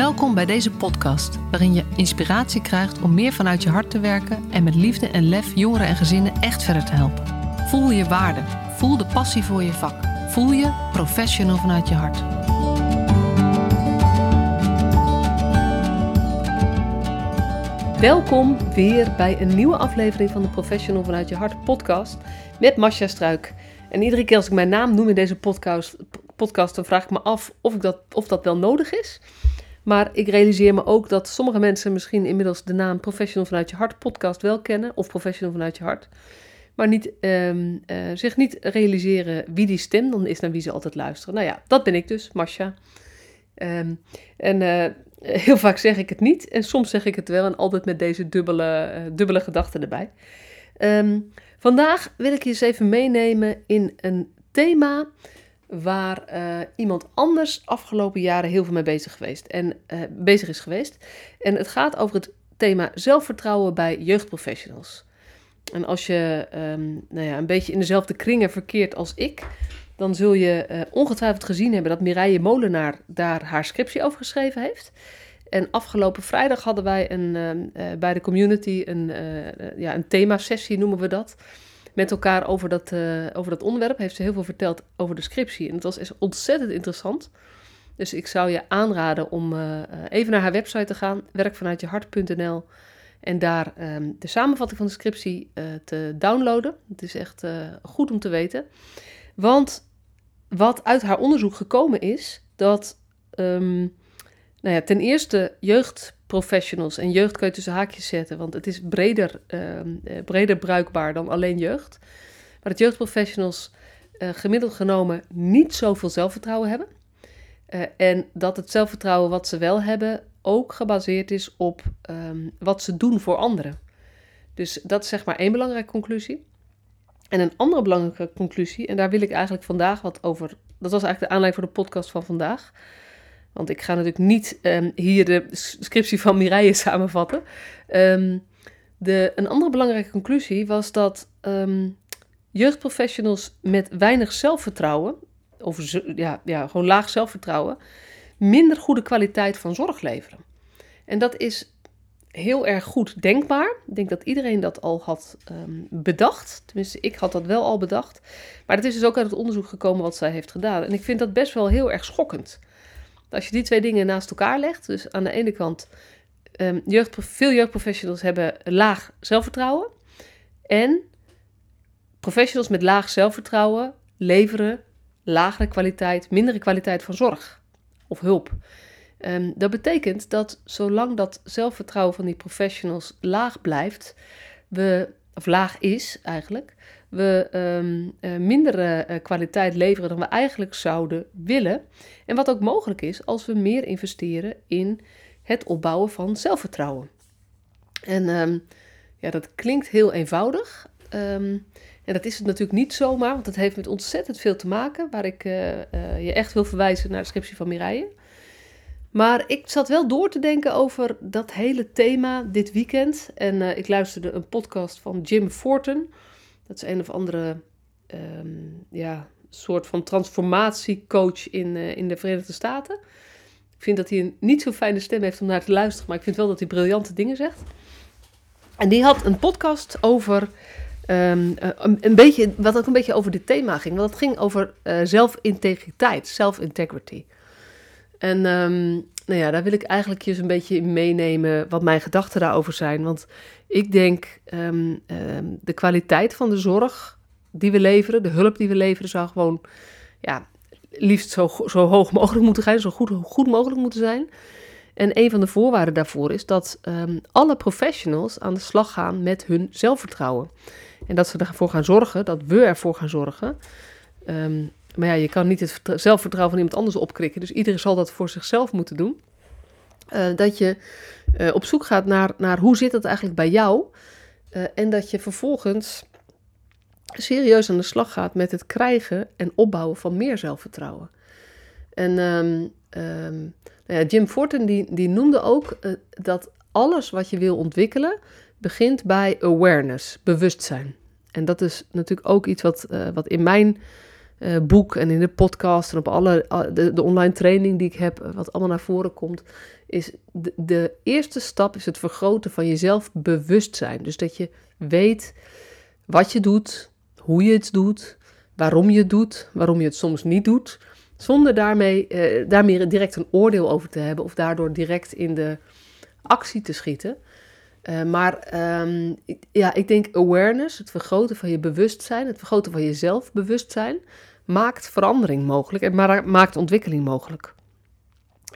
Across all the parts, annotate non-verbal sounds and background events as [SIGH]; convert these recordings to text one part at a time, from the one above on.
Welkom bij deze podcast, waarin je inspiratie krijgt om meer vanuit je hart te werken en met liefde en lef jongeren en gezinnen echt verder te helpen. Voel je waarde, voel de passie voor je vak, voel je professional vanuit je hart. Welkom weer bij een nieuwe aflevering van de Professional vanuit je hart podcast met Masha Struik. En iedere keer als ik mijn naam noem in deze podcast, podcast dan vraag ik me af of, ik dat, of dat wel nodig is. Maar ik realiseer me ook dat sommige mensen misschien inmiddels de naam Professional vanuit je hart podcast wel kennen. Of Professional vanuit je hart. Maar niet, ehm, eh, zich niet realiseren wie die stem dan is naar wie ze altijd luisteren. Nou ja, dat ben ik dus, Masha. Ehm, en uh, [LAUGHS] heel vaak zeg ik het niet. En soms zeg ik het wel. En altijd met deze dubbele, uh, dubbele gedachten erbij. Um, vandaag wil ik je eens even meenemen in een thema waar uh, iemand anders afgelopen jaren heel veel mee bezig, geweest en, uh, bezig is geweest. En het gaat over het thema zelfvertrouwen bij jeugdprofessionals. En als je um, nou ja, een beetje in dezelfde kringen verkeert als ik, dan zul je uh, ongetwijfeld gezien hebben dat Mireille Molenaar daar haar scriptie over geschreven heeft. En afgelopen vrijdag hadden wij een, bij de community een, ja, een thema-sessie, noemen we dat met elkaar over dat, uh, over dat onderwerp. Heeft ze heel veel verteld over de scriptie. En het was is ontzettend interessant. Dus ik zou je aanraden om uh, even naar haar website te gaan, werkvanuitjehart.nl. En daar um, de samenvatting van de scriptie te downloaden. Het is echt goed om te weten. Want wat uit haar onderzoek gekomen is, dat um, nou ja, ten eerste jeugdprofessionals en jeugd kun je tussen haakjes zetten, want het is breder, uh, breder bruikbaar dan alleen jeugd. Maar dat jeugdprofessionals uh, gemiddeld genomen niet zoveel zelfvertrouwen hebben. Uh, en dat het zelfvertrouwen wat ze wel hebben ook gebaseerd is op um, wat ze doen voor anderen. Dus dat is zeg maar één belangrijke conclusie. En een andere belangrijke conclusie, en daar wil ik eigenlijk vandaag wat over. Dat was eigenlijk de aanleiding voor de podcast van vandaag. Want ik ga natuurlijk niet um, hier de scriptie van Mireille [LAUGHS] samenvatten. Um, de, een andere belangrijke conclusie was dat um, jeugdprofessionals met weinig zelfvertrouwen, of ja, ja, gewoon laag zelfvertrouwen, minder goede kwaliteit van zorg leveren. En dat is heel erg goed denkbaar. Ik denk dat iedereen dat al had bedacht. Tenminste, ik had dat wel al bedacht. Maar het is dus ook uit het onderzoek gekomen wat zij heeft gedaan. En ik vind dat best wel heel erg schokkend. Als je die twee dingen naast elkaar legt, dus aan de ene kant, jeugd, veel jeugdprofessionals hebben laag zelfvertrouwen. En professionals met laag zelfvertrouwen leveren lagere kwaliteit, mindere kwaliteit van zorg of hulp. Um, dat betekent dat zolang dat zelfvertrouwen van die professionals laag blijft, we, of laag is eigenlijk, we um, uh, mindere uh, kwaliteit leveren dan we eigenlijk zouden willen. En wat ook mogelijk is als we meer investeren in het opbouwen van zelfvertrouwen. En um, ja, dat klinkt heel eenvoudig. Um, en dat is het natuurlijk niet zomaar, want het heeft met ontzettend veel te maken. Waar ik je echt wil verwijzen naar de scriptie van Mireille. Maar ik zat wel door te denken over dat hele thema dit weekend. En ik luisterde een podcast van Jim Forten. Dat is een of andere um, ja, soort van transformatiecoach in, uh, in de Verenigde Staten. Ik vind dat hij een niet zo fijne stem heeft om naar te luisteren, maar ik vind wel dat hij briljante dingen zegt. En die had een podcast over um, uh, een, beetje, wat ook een beetje over dit thema ging. Want het ging over uh, zelfintegriteit, self-integrity. En um, nou ja, daar wil ik eigenlijk je eens een beetje in meenemen wat mijn gedachten daarover zijn. Want ik denk um, de kwaliteit van de zorg die we leveren, de hulp die we leveren, zou gewoon ja, liefst zo, zo hoog mogelijk moeten zijn, zo goed, goed mogelijk moeten zijn. En een van de voorwaarden daarvoor is dat um, alle professionals aan de slag gaan met hun zelfvertrouwen. En dat ze ervoor gaan zorgen, dat we ervoor gaan zorgen. Maar ja, je kan niet het zelfvertrouwen van iemand anders opkrikken. Dus iedereen zal dat voor zichzelf moeten doen. Uh, dat je uh, op zoek gaat naar, naar hoe zit het eigenlijk bij jou. Uh, en dat je vervolgens serieus aan de slag gaat met het krijgen en opbouwen van meer zelfvertrouwen. En um, um, nou ja, Jim Fortin die, die noemde ook dat alles wat je wil ontwikkelen begint bij awareness, bewustzijn. En dat is natuurlijk ook iets wat, wat in mijn eh, boek en in de podcast en op alle de, online training die ik heb, wat allemaal naar voren komt, is de, de eerste stap is het vergroten van je zelfbewustzijn. Dus dat je weet wat je doet, hoe je het doet, waarom je het doet, waarom je het soms niet doet, zonder daarmee, uh, daarmee direct een oordeel over te hebben of daardoor direct in de actie te schieten. Maar um, ja, ik denk awareness, het vergroten van je bewustzijn, het vergroten van je zelfbewustzijn, maakt verandering mogelijk en maakt ontwikkeling mogelijk.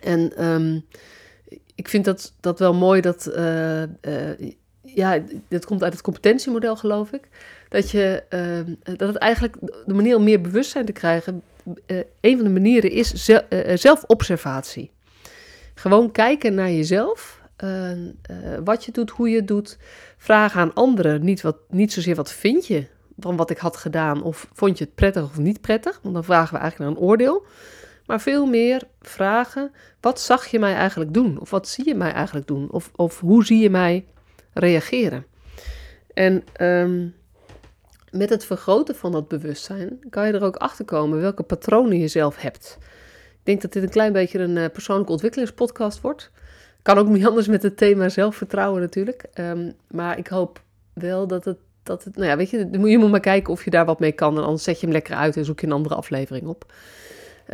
En um, ik vind dat, dat wel mooi dat, uh, uh, ja, dit komt uit het competentiemodel geloof ik, dat, je, uh, dat het eigenlijk de manier om meer bewustzijn te krijgen, een van de manieren is zelfobservatie. Gewoon kijken naar jezelf wat je doet, hoe je het doet. Vragen aan anderen. Niet, wat, niet zozeer wat vind je van wat ik had gedaan. Of vond je het prettig of niet prettig. Want dan vragen we eigenlijk naar een oordeel. Maar veel meer vragen. Wat zag je mij eigenlijk doen? Of wat zie je mij eigenlijk doen? Of, of hoe zie je mij reageren? En um, met het vergroten van dat bewustzijn kan je er ook achter komen welke patronen je zelf hebt. Ik denk dat dit een klein beetje een uh, persoonlijke ontwikkelingspodcast wordt. Kan ook niet [LAUGHS] anders met het thema zelfvertrouwen natuurlijk. Um, maar ik hoop wel dat het, dat het, nou ja, weet je, je moet maar kijken of je daar wat mee kan. En anders zet je hem lekker uit en zoek je een andere aflevering op.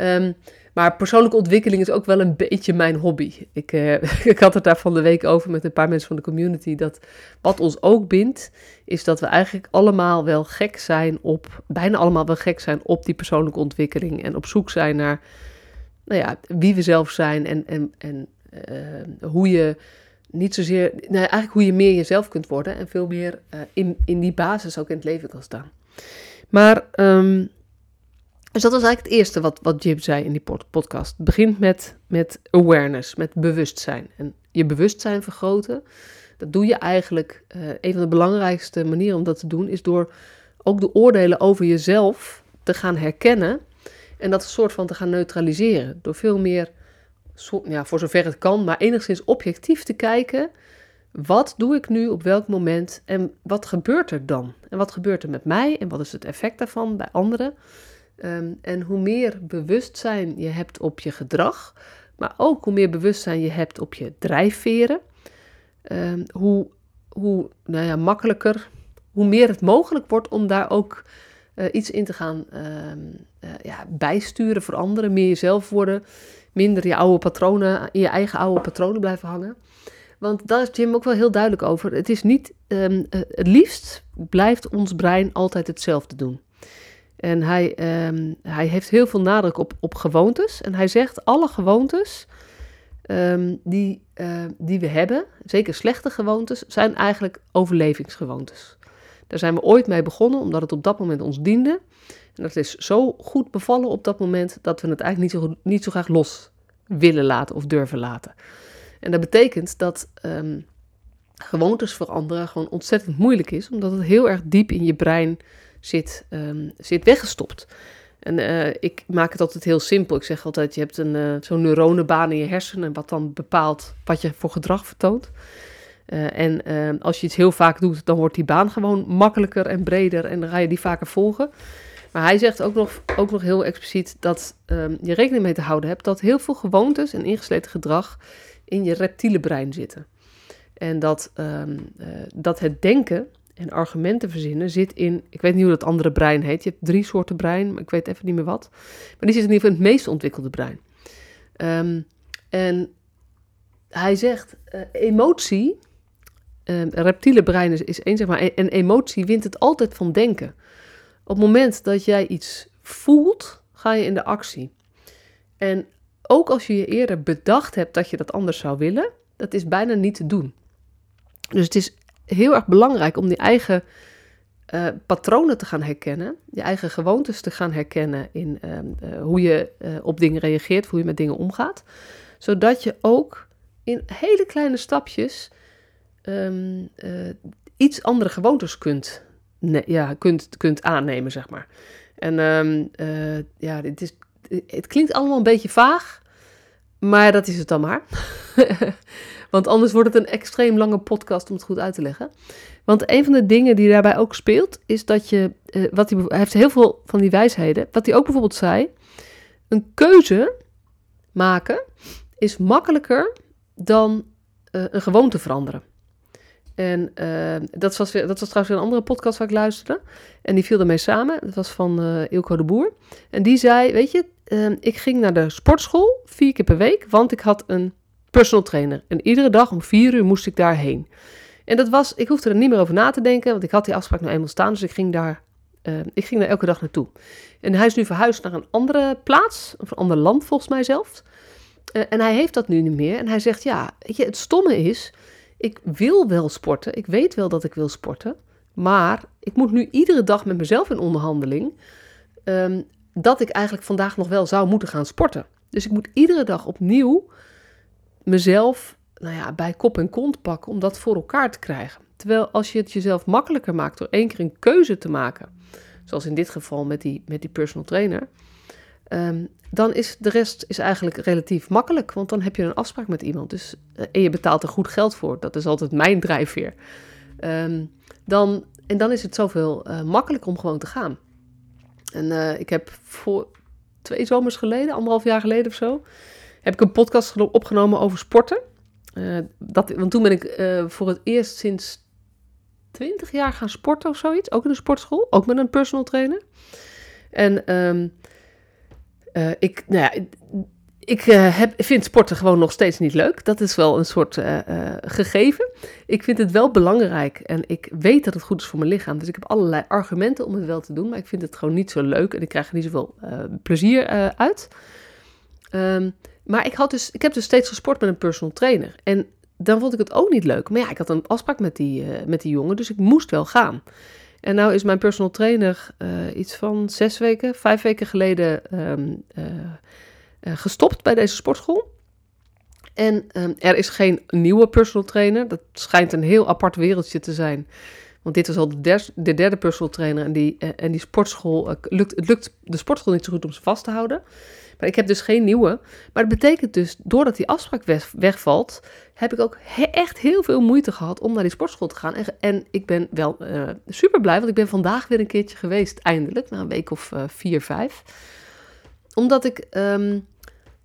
Um, maar persoonlijke ontwikkeling is ook wel een beetje mijn hobby. Ik, uh, [LAUGHS] ik had het daar van de week over met een paar mensen van de community. Dat wat ons ook bindt, is dat we eigenlijk allemaal wel gek zijn op, bijna allemaal wel gek zijn op die persoonlijke ontwikkeling. En op zoek zijn naar, nou ja, wie we zelf zijn en, en, en uh, hoe je niet zozeer, nou, eigenlijk hoe je meer jezelf kunt worden en veel meer uh, in, in die basis ook in het leven kan staan. Maar, um, dus dat was eigenlijk het eerste wat, wat Jim zei in die podcast. Het begint met, met awareness, met bewustzijn. En je bewustzijn vergroten, dat doe je eigenlijk, uh, een van de belangrijkste manieren om dat te doen, is door ook de oordelen over jezelf te gaan herkennen en dat soort van te gaan neutraliseren. Door veel meer voor zover het kan, maar enigszins objectief te kijken. Wat doe ik nu op welk moment en wat gebeurt er dan? En wat gebeurt er met mij en wat is het effect daarvan bij anderen? Um, en hoe meer bewustzijn je hebt op je gedrag, maar ook hoe meer bewustzijn je hebt op je drijfveren, um, hoe, hoe nou ja, makkelijker, hoe meer het mogelijk wordt om daar ook uh, iets in te gaan um, uh, ja, bijsturen voor anderen, meer jezelf worden minder je oude patronen, in je eigen oude patronen blijven hangen. Want daar is Jim ook wel heel duidelijk over. Het is niet, um, het liefst blijft ons brein altijd hetzelfde doen. En hij, um, hij heeft heel veel nadruk op, op gewoontes. En hij zegt, alle gewoontes um, die, die we hebben, zeker slechte gewoontes, zijn eigenlijk overlevingsgewoontes. Daar zijn we ooit mee begonnen, omdat het op dat moment ons diende. En dat is zo goed bevallen op dat moment dat we het eigenlijk niet zo, niet zo graag los willen laten of durven laten. En dat betekent dat um, gewoontes veranderen gewoon ontzettend moeilijk is, omdat het heel erg diep in je brein zit, um, zit weggestopt. En uh, ik maak het altijd heel simpel. Ik zeg altijd, je hebt een, uh, zo'n neuronenbaan in je hersenen, wat dan bepaalt wat je voor gedrag vertoont. Uh, en als je iets heel vaak doet, dan wordt die baan gewoon makkelijker en breder en dan ga je die vaker volgen. Maar hij zegt ook nog, ook nog heel expliciet dat um, je rekening mee te houden hebt dat heel veel gewoontes en ingesleten gedrag in je reptiele brein zitten. En dat, um, uh, dat het denken en argumenten verzinnen zit in, ik weet niet hoe dat andere brein heet. Je hebt drie soorten brein, maar ik weet even niet meer wat. Maar die zit in ieder geval in het meest ontwikkelde brein. Um, en hij zegt, uh, emotie, reptiele brein is, is één zeg maar, en emotie wint het altijd van denken. Op het moment dat jij iets voelt, ga je in de actie. En ook als je je eerder bedacht hebt dat je dat anders zou willen, dat is bijna niet te doen. Dus het is heel erg belangrijk om die eigen uh, patronen te gaan herkennen, je eigen gewoontes te gaan herkennen in uh, uh, hoe je op dingen reageert, hoe je met dingen omgaat, zodat je ook in hele kleine stapjes um, iets andere gewoontes kunt ja, kunt, kunt aannemen, zeg maar. En um, uh, ja, het, is, het klinkt allemaal een beetje vaag, maar dat is het dan maar. [LAUGHS] Want anders wordt het een extreem lange podcast om het goed uit te leggen. Want een van de dingen die daarbij ook speelt, is dat je, uh, wat hij, hij heeft heel veel van die wijsheden. Wat hij ook bijvoorbeeld zei, een keuze maken is makkelijker dan uh, een gewoonte veranderen. En uh, dat, was weer, dat was trouwens weer een andere podcast waar ik luisterde. En die viel ermee samen. Dat was van uh, Ilko de Boer. En die zei, weet je, uh, ik ging naar de sportschool vier keer per week, want ik had een personal trainer. En iedere dag om vier uur moest ik daarheen. En dat was, ik hoefde er niet meer over na te denken, want ik had die afspraak nou eenmaal staan. Dus ik ging daar, ik ging daar elke dag naartoe. En hij is nu verhuisd naar een andere plaats, of een ander land volgens mij zelfs. en hij heeft dat nu niet meer. En hij zegt, ja, weet je, het stomme is ik wil wel sporten, ik weet wel dat ik wil sporten, maar ik moet nu iedere dag met mezelf in onderhandeling um, dat ik eigenlijk vandaag nog wel zou moeten gaan sporten. Dus ik moet iedere dag opnieuw mezelf nou ja, bij kop en kont pakken om dat voor elkaar te krijgen. Terwijl als je het jezelf makkelijker maakt door één keer een keuze te maken, zoals in dit geval met die, met die personal trainer, um, dan is de rest is eigenlijk relatief makkelijk, want dan heb je een afspraak met iemand. Dus, uh, en je betaalt er goed geld voor. Dat is altijd mijn drijfveer. Um, dan, en dan is het zoveel uh, makkelijker om gewoon te gaan. En uh, ik heb voor twee zomers geleden, anderhalf jaar geleden of zo, heb ik een podcast opgenomen over sporten. dat, want toen ben ik voor het eerst sinds 20 jaar gaan sporten of zoiets. Ook in een sportschool, ook met een personal trainer. En um, uh, ik, nou ja, ik uh, heb, vind sporten gewoon nog steeds niet leuk. Dat is wel een soort uh, gegeven. Ik vind het wel belangrijk en ik weet dat het goed is voor mijn lichaam. Dus ik heb allerlei argumenten om het wel te doen, maar ik vind het gewoon niet zo leuk en ik krijg er niet zoveel plezier uit. Um, maar ik, had dus, ik heb dus steeds gesport met een personal trainer. En dan vond ik het ook niet leuk. Maar ja, ik had een afspraak met die, met die jongen, dus ik moest wel gaan. En nou is mijn personal trainer uh, iets van zes weken, vijf weken geleden um, uh, uh, gestopt bij deze sportschool. En um, er is geen nieuwe personal trainer. Dat schijnt een heel apart wereldje te zijn. Want dit was al de, de derde personal trainer. En die, en die sportschool, lukt, het lukt de sportschool niet zo goed om ze vast te houden. Maar ik heb dus geen nieuwe. Maar dat betekent dus, doordat die afspraak weg, wegvalt, heb ik ook echt heel veel moeite gehad om naar die sportschool te gaan. En, en ik ben wel uh, super blij, want ik ben vandaag weer een keertje geweest, eindelijk, na een week of vier, vijf. Omdat ik um,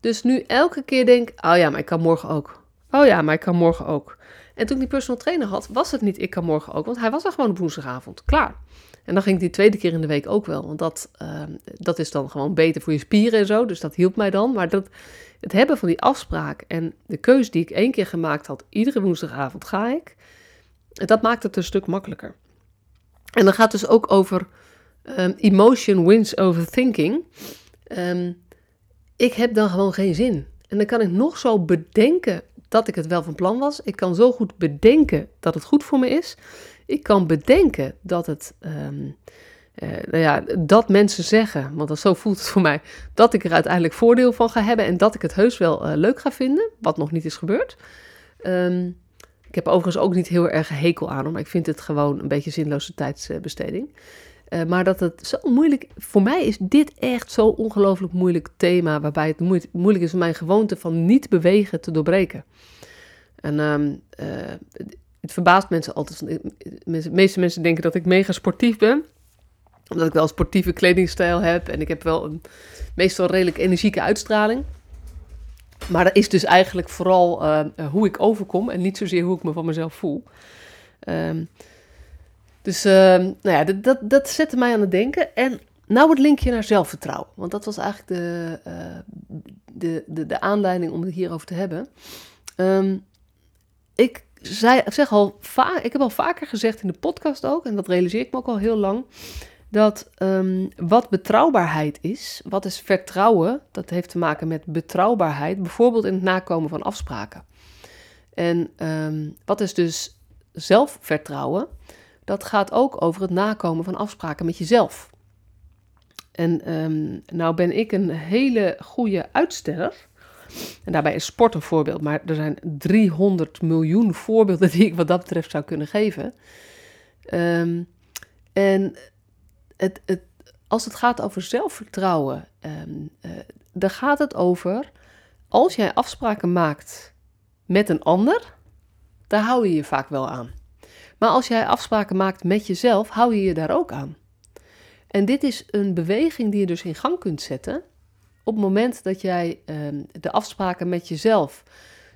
dus nu elke keer denk, oh ja, maar ik kan morgen ook. Oh ja, maar ik kan morgen ook. En toen ik die personal trainer had, was het niet ik kan morgen ook, want hij was er gewoon woensdagavond. Klaar. En dan ging ik die tweede keer in de week ook wel. Want dat, uh, dat is dan gewoon beter voor je spieren en zo. Dus dat hielp mij dan. Maar dat, het hebben van die afspraak en de keuze die ik één keer gemaakt had, iedere woensdagavond ga ik, dat maakt het een stuk makkelijker. En dan gaat het dus ook over um, emotion wins over thinking. Um, ik heb dan gewoon geen zin. En dan kan ik nog zo bedenken dat ik het wel van plan was. Ik kan zo goed bedenken dat het goed voor me is. Ik kan bedenken dat het. Um, uh, nou ja, dat mensen zeggen, want dat, zo voelt het voor mij, dat ik er uiteindelijk voordeel van ga hebben en dat ik het heus wel uh, leuk ga vinden, wat nog niet is gebeurd. Um, ik heb overigens ook niet heel erg hekel aan, maar ik vind het gewoon een beetje zinloze tijdsbesteding. Uh, maar dat het zo moeilijk, voor mij is dit echt zo'n ongelooflijk moeilijk thema, waarbij het moeilijk, is om mijn gewoonte van niet bewegen te doorbreken. En um, het verbaast mensen altijd. De meeste mensen denken dat ik mega sportief ben. Omdat ik wel een sportieve kledingstijl heb. En ik heb wel een meestal redelijk energieke uitstraling. Maar dat is dus eigenlijk vooral hoe ik overkom. En niet zozeer hoe ik me van mezelf voel. Um, dus uh, nou ja, dat, dat, dat zette mij aan het denken. En nou het linkje naar zelfvertrouwen. Want dat was eigenlijk de, uh, de, de, de aanleiding om het hierover te hebben. Um, ik zei, zeg al ik heb al vaker gezegd in de podcast ook, en dat realiseer ik me ook al heel lang, dat um, wat betrouwbaarheid is, wat is vertrouwen, dat heeft te maken met betrouwbaarheid, bijvoorbeeld in het nakomen van afspraken. En wat is dus zelfvertrouwen? Dat gaat ook over het nakomen van afspraken met jezelf. En um, nou ben ik een hele goede uitsteller. En daarbij is sport een voorbeeld, maar er zijn 300 miljoen voorbeelden die ik wat dat betreft zou kunnen geven. Um, en het, het, als het gaat over zelfvertrouwen, um, uh, dan gaat het over als jij afspraken maakt met een ander, daar hou je je vaak wel aan. Maar als jij afspraken maakt met jezelf, hou je je daar ook aan. En dit is een beweging die je dus in gang kunt zetten op het moment dat jij ehm, de afspraken met jezelf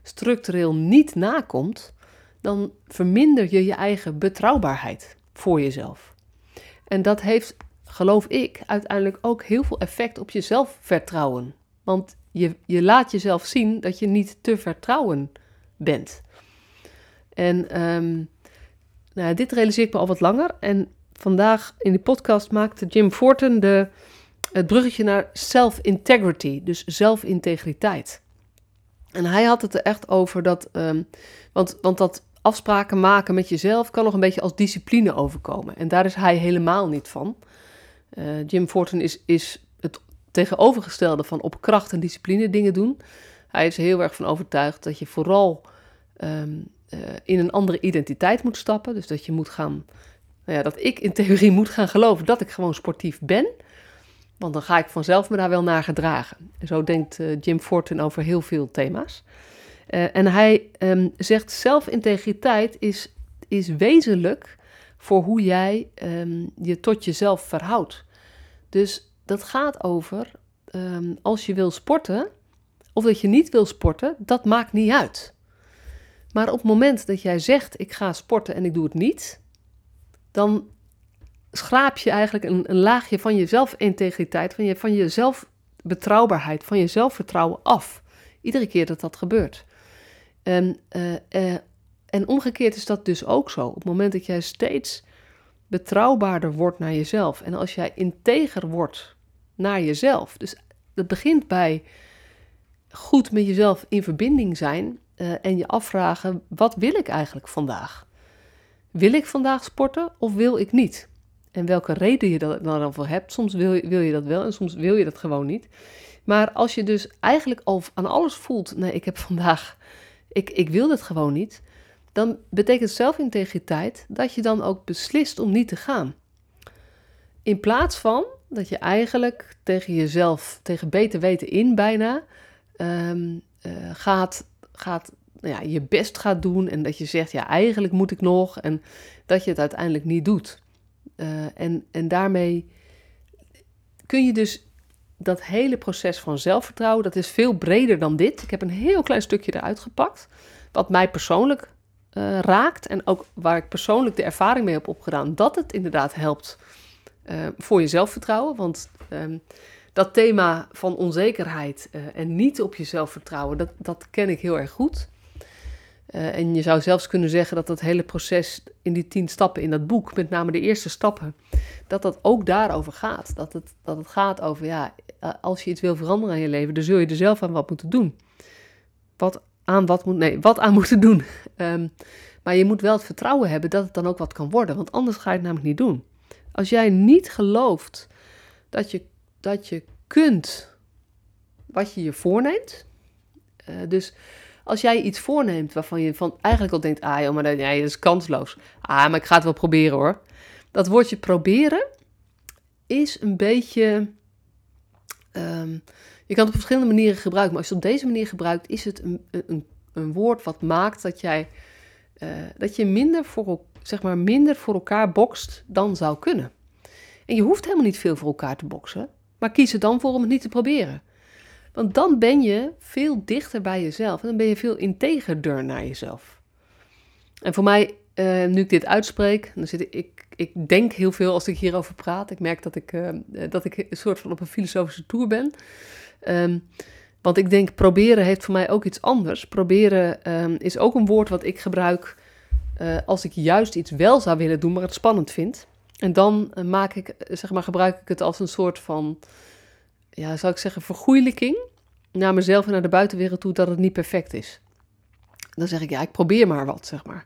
structureel niet nakomt, dan verminder je je eigen betrouwbaarheid voor jezelf. En dat heeft, geloof ik, uiteindelijk ook heel veel effect op je zelfvertrouwen. Want je, je laat jezelf zien dat je niet te vertrouwen bent. En um, nou, dit realiseer ik me al wat langer. En vandaag in de podcast maakte Jim Forten de, het bruggetje naar self-integrity, dus zelfintegriteit. En hij had het er echt over dat, um, want, want dat afspraken maken met jezelf kan nog een beetje als discipline overkomen. En daar is hij helemaal niet van. Uh, Jim Forten is, is het tegenovergestelde van op kracht en discipline dingen doen. Hij is heel erg van overtuigd dat je vooral um, uh, in een andere identiteit moet stappen. Dus dat je moet gaan, nou ja, dat ik in theorie moet gaan geloven dat ik gewoon sportief ben. Want dan ga ik vanzelf me daar wel naar gedragen. En zo denkt uh, Jim Forten over heel veel thema's. Uh, en hij um, zegt zelfintegriteit is, is wezenlijk voor hoe jij um, je tot jezelf verhoudt. Dus dat gaat over um, als je wil sporten of dat je niet wil sporten, dat maakt niet uit. Maar op het moment dat jij zegt: Ik ga sporten en ik doe het niet, dan schraap je eigenlijk een, een laagje van je zelfintegriteit, van je, van je zelfbetrouwbaarheid, van je zelfvertrouwen af. Iedere keer dat dat gebeurt. En, uh, uh, en omgekeerd is dat dus ook zo. Op het moment dat jij steeds betrouwbaarder wordt naar jezelf en als jij integer wordt naar jezelf, dus dat begint bij goed met jezelf in verbinding zijn uh, en je afvragen: wat wil ik eigenlijk vandaag? Wil ik vandaag sporten of wil ik niet? En welke reden je dat dan voor hebt. Soms wil je, wil je dat wel en soms wil je dat gewoon niet. Maar als je dus eigenlijk al aan alles voelt: nee, ik heb [LAUGHS] vandaag, ik, ik wil het gewoon niet. Dan betekent zelfintegriteit dat je dan ook beslist om niet te gaan. In plaats van dat je eigenlijk tegen jezelf, tegen beter weten in bijna, um, uh, gaat gaat, ja, je best gaat doen en dat je zegt, ja, eigenlijk moet ik nog en dat je het uiteindelijk niet doet. Uh, en, en daarmee kun je dus dat hele proces van zelfvertrouwen, dat is veel breder dan dit. Ik heb een heel klein stukje eruit gepakt, wat mij persoonlijk uh, raakt en ook waar ik persoonlijk de ervaring mee heb opgedaan, dat het inderdaad helpt uh, voor je zelfvertrouwen. Want um, dat thema van onzekerheid uh, en niet op jezelf vertrouwen, dat, dat ken ik heel erg goed. Uh, en je zou zelfs kunnen zeggen dat dat hele proces in die tien stappen in dat boek, met name de eerste stappen, dat dat ook daarover gaat. Dat het, dat het gaat over, ja, uh, als je iets wil veranderen aan je leven, dan zul je er zelf aan wat moeten doen. Wat aan wat moet, nee, wat aan [LAUGHS] moeten doen. Um, maar je moet wel het vertrouwen hebben dat het dan ook wat kan worden, want anders ga je het namelijk niet doen. Als jij niet gelooft dat je dat je kunt wat je je voorneemt. Uh, dus als jij iets voorneemt waarvan je van eigenlijk al denkt, ah joh, maar dat, ja, dat is kansloos. Ah, maar ik ga het wel proberen hoor. Dat woordje proberen is een beetje, um, je kan het op verschillende manieren gebruiken, maar als je het op deze manier gebruikt, is het een, een, een woord wat maakt dat jij, uh, dat je minder voor, zeg maar, minder voor elkaar bokst dan zou kunnen. En je hoeft helemaal niet veel voor elkaar te boksen. Maar kies er dan voor om het niet te proberen. Want dan ben je veel dichter bij jezelf en dan ben je veel integerder naar jezelf. En voor mij, uh, nu ik dit uitspreek, dan zit ik, ik, denk heel veel als ik hierover praat. Ik merk dat ik, uh, dat ik een soort van op een filosofische tour ben. Um, want ik denk, proberen heeft voor mij ook iets anders. Proberen um, is ook een woord wat ik gebruik uh, als ik juist iets wel zou willen doen, maar het spannend vind. En dan eh, maak ik, eh, zeg maar, gebruik ik het als een soort van, ja, zou ik zeggen, vergoeilijking naar mezelf en naar de buitenwereld toe dat het niet perfect is. Dan zeg ik, ja, ik probeer maar wat, zeg maar.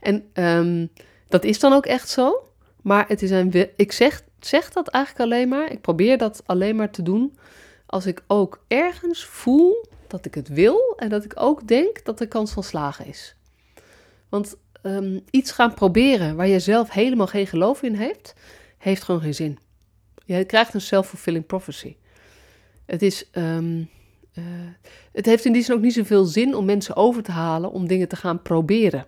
En um, dat is dan ook echt zo. Maar het is een, ik zeg, zeg dat eigenlijk alleen maar, ik probeer dat alleen maar te doen als ik ook ergens voel dat ik het wil en dat ik ook denk dat de kans van slagen is. Want um, iets gaan proberen waar je zelf helemaal geen geloof in heeft, heeft gewoon geen zin. Je krijgt een self-fulfilling prophecy. Het is. Um, uh, het heeft in die zin ook niet zoveel zin om mensen over te halen om dingen te gaan proberen.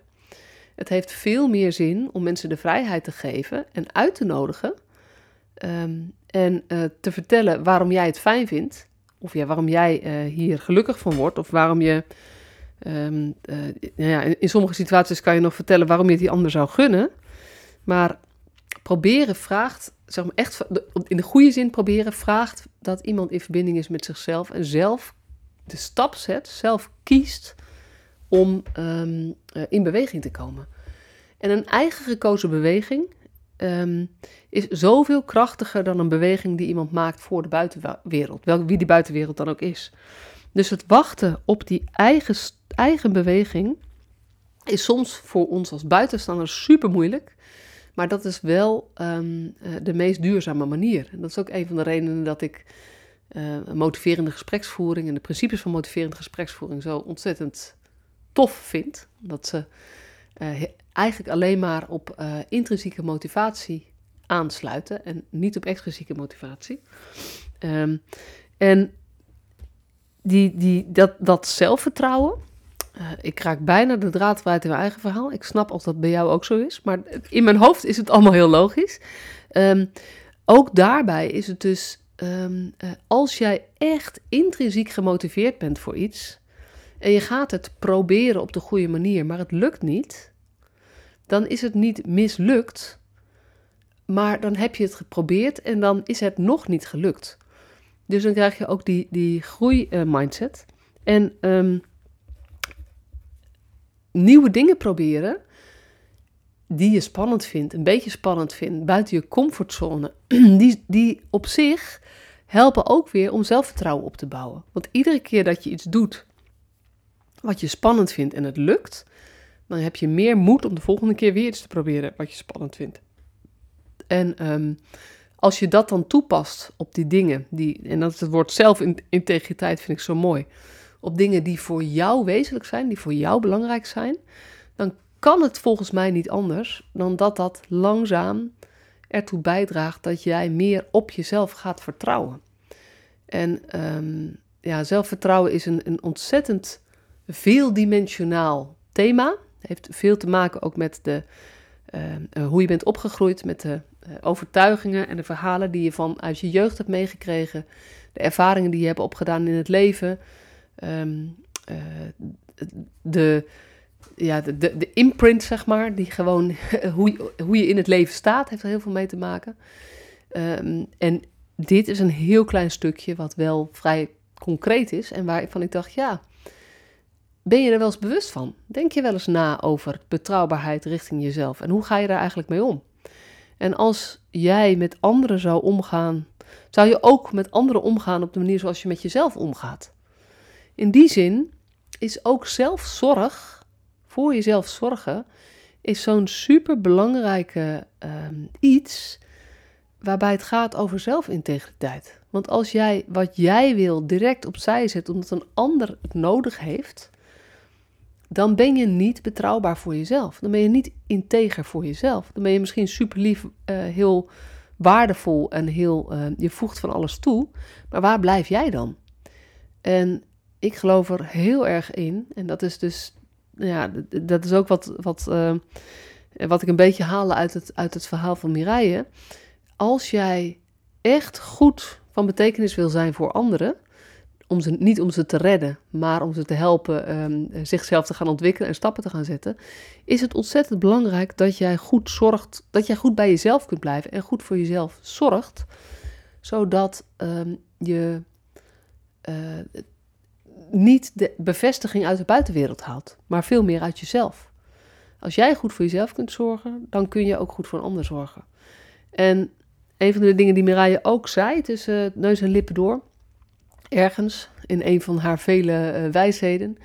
Het heeft veel meer zin om mensen de vrijheid te geven en uit te nodigen. Ehm, en uh, te vertellen waarom jij het fijn vindt. Of ja, waarom jij uh, hier gelukkig van wordt. Of waarom je. Um, uh, nou ja, in, sommige situaties kan je nog vertellen waarom je die ander zou gunnen. Maar proberen vraagt, zeg maar echt in de goede zin proberen vraagt dat iemand in verbinding is met zichzelf en zelf de stap zet, zelf kiest om um, uh, in beweging te komen. En een eigen gekozen beweging um, is zoveel krachtiger dan een beweging die iemand maakt voor de buitenwereld, wel, wie die buitenwereld dan ook is. Dus het wachten op die eigen, eigen beweging is soms voor ons als buitenstanders super moeilijk. Maar dat is wel um, de meest duurzame manier. En dat is ook een van de redenen dat ik uh, motiverende gespreksvoering en de principes van motiverende gespreksvoering zo ontzettend tof vind. Dat ze uh, eigenlijk alleen maar op intrinsieke motivatie aansluiten en niet op extrinsieke motivatie. Um, en die, die, dat, dat zelfvertrouwen, uh, ik raak bijna de draad kwijt in mijn eigen verhaal. Ik snap of dat bij jou ook zo is, maar in mijn hoofd is het allemaal heel logisch. Um, ook daarbij is het dus, um, uh, als jij echt intrinsiek gemotiveerd bent voor iets en je gaat het proberen op de goede manier, maar het lukt niet, dan is het niet mislukt, maar dan heb je het geprobeerd en dan is het nog niet gelukt. Dus dan krijg je ook die, die groei-mindset. Uh, en um, nieuwe dingen proberen die je spannend vindt, een beetje spannend vindt, buiten je comfortzone, [CLEARS THROAT] die, die op zich helpen ook weer om zelfvertrouwen op te bouwen. Want iedere keer dat je iets doet wat je spannend vindt en het lukt, dan heb je meer moed om de volgende keer weer iets te proberen wat je spannend vindt. En um, als je dat dan toepast op die dingen, die, en dat is het woord zelfintegriteit vind ik zo mooi, op dingen die voor jou wezenlijk zijn, die voor jou belangrijk zijn, dan kan het volgens mij niet anders dan dat dat langzaam ertoe bijdraagt dat jij meer op jezelf gaat vertrouwen. En um, ja, zelfvertrouwen is een, een ontzettend veeldimensionaal thema. Heeft veel te maken ook met de, uh, hoe je bent opgegroeid, met de overtuigingen en de verhalen die je vanuit je jeugd hebt meegekregen, de ervaringen die je hebt opgedaan in het leven, um, uh, de, ja, de, de, imprint, zeg maar, die gewoon [LAUGHS] hoe, hoe je in het leven staat, heeft er heel veel mee te maken. Um, en dit is een heel klein stukje wat wel vrij concreet is en waarvan ik dacht, ja, ben je er wel eens bewust van? Denk je wel eens na over betrouwbaarheid richting jezelf en hoe ga je daar eigenlijk mee om? En als jij met anderen zou omgaan, zou je ook met anderen omgaan op de manier zoals je met jezelf omgaat. In die zin is ook zelfzorg, voor jezelf zorgen, is zo'n super belangrijke um, iets waarbij het gaat over zelfintegriteit. Want als jij wat jij wil direct opzij zet omdat een ander het nodig heeft, dan ben je niet betrouwbaar voor jezelf. Dan ben je niet integer voor jezelf. Dan ben je misschien super lief, uh, heel waardevol en heel, uh, je voegt van alles toe. Maar waar blijf jij dan? En ik geloof er heel erg in. En dat is dus, ja, dat is ook wat, wat, uh, wat ik een beetje haal uit het, uit het verhaal van Mireille. Als jij echt goed van betekenis wil zijn voor anderen, om ze, niet om ze te redden, maar om ze te helpen um, zichzelf te gaan ontwikkelen en stappen te gaan zetten, is het ontzettend belangrijk dat jij goed zorgt, dat jij goed bij jezelf kunt blijven en goed voor jezelf zorgt, zodat um, je uh, niet de bevestiging uit de buitenwereld haalt, maar veel meer uit jezelf. Als jij goed voor jezelf kunt zorgen, dan kun je ook goed voor een ander zorgen. En een van de dingen die Mireille ook zei tussen neus en lippen door, ergens in een van haar vele uh, wijsheden,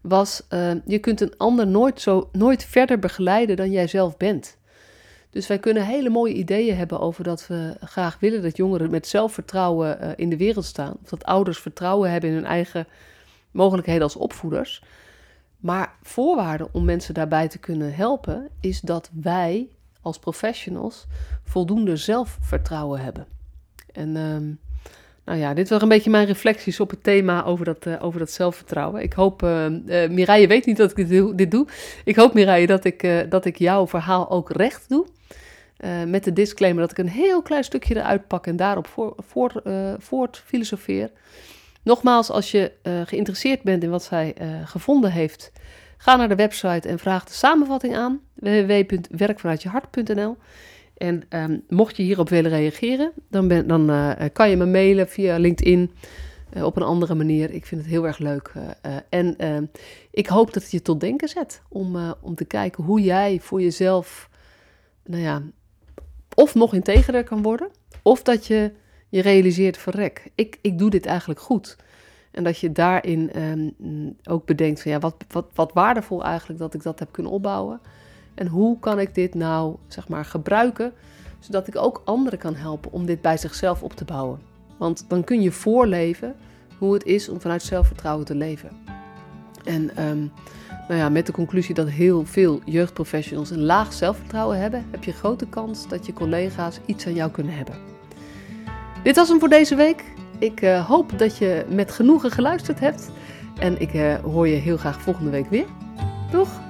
was: uh, je kunt een ander nooit, zo, nooit verder begeleiden dan jij zelf bent. Dus wij kunnen hele mooie ideeën hebben over dat we graag willen dat jongeren met zelfvertrouwen uh, in de wereld staan. Of dat ouders vertrouwen hebben in hun eigen mogelijkheden als opvoeders. Maar voorwaarde om mensen daarbij te kunnen helpen is dat wij als professionals voldoende zelfvertrouwen hebben. En. Nou ja, dit was een beetje mijn reflecties op het thema over dat, uh, over dat zelfvertrouwen. Ik hoop, uh, uh, Mireille weet niet dat ik dit, dit doe. Ik hoop, Mireille, dat ik, dat ik jouw verhaal ook recht doe. met de disclaimer dat ik een heel klein stukje eruit pak en daarop voor, voor, voort filosofeer. Nogmaals, als je geïnteresseerd bent in wat zij gevonden heeft, ga naar de website en vraag de samenvatting aan. www.werkvanuitjehart.nl en ehm, mocht je hierop willen reageren, dan, ben, dan uh, kan je me mailen via LinkedIn uh, op een andere manier. Ik vind het heel erg leuk. Uh, en ehm, ik hoop dat het je tot denken zet om, om te kijken hoe jij voor jezelf, nou ja, of nog integerder kan worden, of dat je je realiseert, verrek, ik, ik doe dit eigenlijk goed. En dat je daarin um, ook bedenkt van ja, wat, wat, wat waardevol eigenlijk dat ik dat heb kunnen opbouwen. En hoe kan ik dit nou, zeg maar, gebruiken, zodat ik ook anderen kan helpen om dit bij zichzelf op te bouwen. Want dan kun je voorleven hoe het is om vanuit zelfvertrouwen te leven. En um, nou ja, met de conclusie dat heel veel jeugdprofessionals een laag zelfvertrouwen hebben, heb je grote kans dat je collega's iets aan jou kunnen hebben. Dit was hem voor deze week. Ik uh, hoop dat je met genoegen geluisterd hebt. En ik uh, hoor je heel graag volgende week weer. Doeg!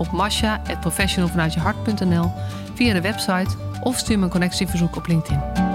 op masha.professionalvanuitjehart.nl via de website of stuur me een connectieverzoek op LinkedIn.